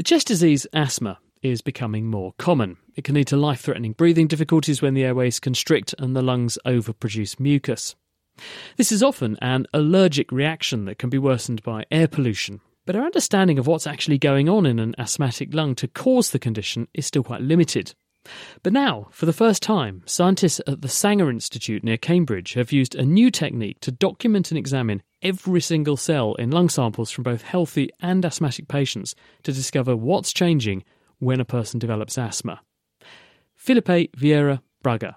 The chest disease asthma is becoming more common. It can lead to life threatening breathing difficulties when the airways constrict and the lungs overproduce mucus. This is often an allergic reaction that can be worsened by air pollution. But our understanding of what's actually going on in an asthmatic lung to cause the condition is still quite limited. But now, for the first time, scientists at the Sanger Institute near Cambridge have used a new technique to document and examine every single cell in lung samples from both healthy and asthmatic patients to discover what's changing when a person develops asthma. Felipe Vieira Braga.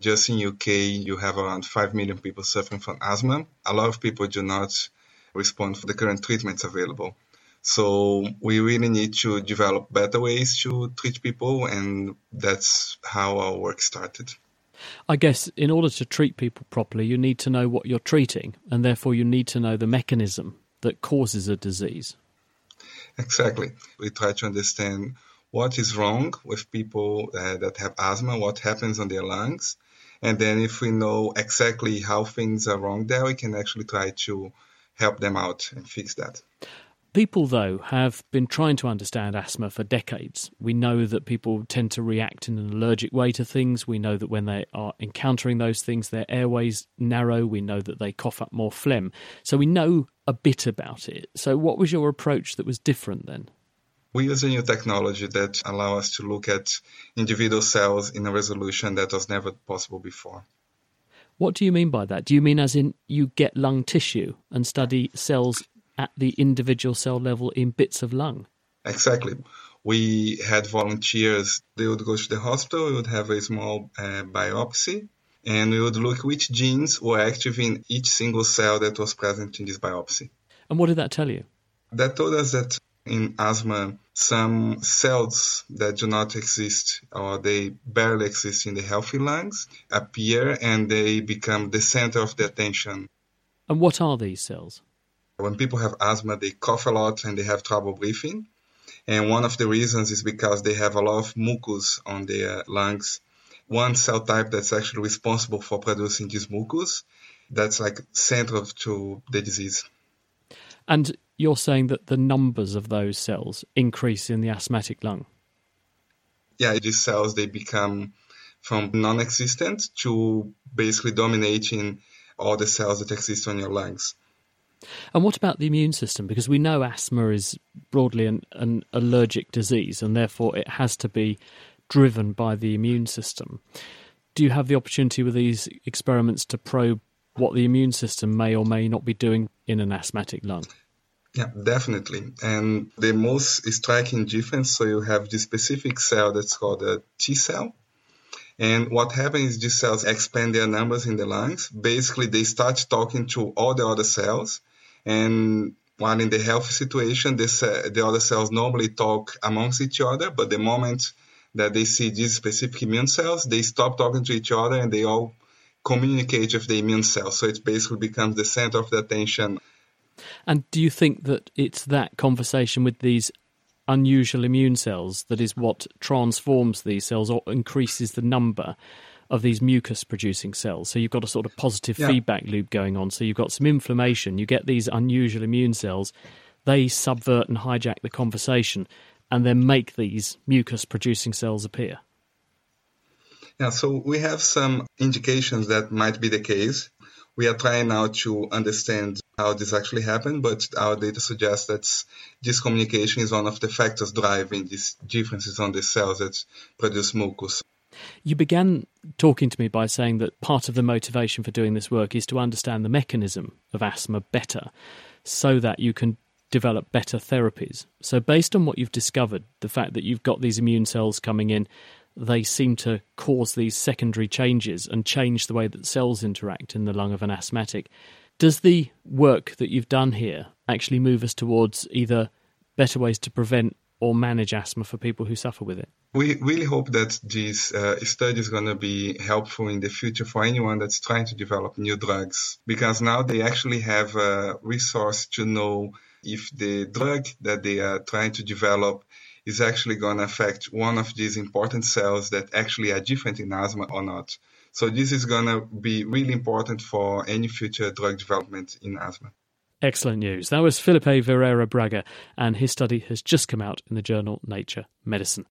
Just in UK, you have around 5 million people suffering from asthma. A lot of people do not respond to the current treatments available. So we really need to develop better ways to treat people, and that's how our work started. I guess in order to treat people properly, you need to know what you're treating, and therefore you need to know the mechanism that causes a disease. Exactly. We try to understand what is wrong with people uh, that have asthma, what happens on their lungs, and then if we know exactly how things are wrong there, we can actually try to help them out and fix that. People, though, have been trying to understand asthma for decades. We know that people tend to react in an allergic way to things. We know that when they are encountering those things, their airways narrow. We know that they cough up more phlegm. So we know a bit about it. So, what was your approach that was different then? We use a new technology that allows us to look at individual cells in a resolution that was never possible before. What do you mean by that? Do you mean as in you get lung tissue and study cells at the individual cell level in bits of lung? Exactly. We had volunteers, they would go to the hospital, we would have a small uh, biopsy, and we would look which genes were active in each single cell that was present in this biopsy. And what did that tell you? That told us that in asthma, some cells that do not exist or they barely exist in the healthy lungs appear and they become the center of the attention. And what are these cells? When people have asthma, they cough a lot and they have trouble breathing. And one of the reasons is because they have a lot of mucus on their lungs. One cell type that's actually responsible for producing this mucus, that's like central to the disease. And you're saying that the numbers of those cells increase in the asthmatic lung? Yeah, these cells, they become from non-existent to basically dominating all the cells that exist on your lungs. And what about the immune system? Because we know asthma is broadly an, an allergic disease, and therefore it has to be driven by the immune system. Do you have the opportunity with these experiments to probe what the immune system may or may not be doing in an asthmatic lung? Yeah, definitely. And the most striking difference, so you have this specific cell that's called a T cell. And what happens is these cells expand their numbers in the lungs. Basically, they start talking to all the other cells and while in the healthy situation, this, uh, the other cells normally talk amongst each other, but the moment that they see these specific immune cells, they stop talking to each other and they all communicate with the immune cells. So it basically becomes the center of the attention. And do you think that it's that conversation with these unusual immune cells that is what transforms these cells or increases the number of these mucus producing cells. So you've got a sort of positive yeah. feedback loop going on. So you've got some inflammation, you get these unusual immune cells, they subvert and hijack the conversation and then make these mucus producing cells appear. Yeah, so we have some indications that might be the case. We are trying now to understand how this actually happened, but our data suggests that this communication is one of the factors driving these differences on the cells that produce mucus. You began talking to me by saying that part of the motivation for doing this work is to understand the mechanism of asthma better so that you can develop better therapies. So, based on what you've discovered, the fact that you've got these immune cells coming in, they seem to cause these secondary changes and change the way that cells interact in the lung of an asthmatic. Does the work that you've done here actually move us towards either better ways to prevent or manage asthma for people who suffer with it? We really hope that this uh, study is going to be helpful in the future for anyone that's trying to develop new drugs because now they actually have a resource to know if the drug that they are trying to develop is actually going to affect one of these important cells that actually are different in asthma or not. So this is going to be really important for any future drug development in asthma. Excellent news. That was Felipe Vieira Braga, and his study has just come out in the journal Nature Medicine.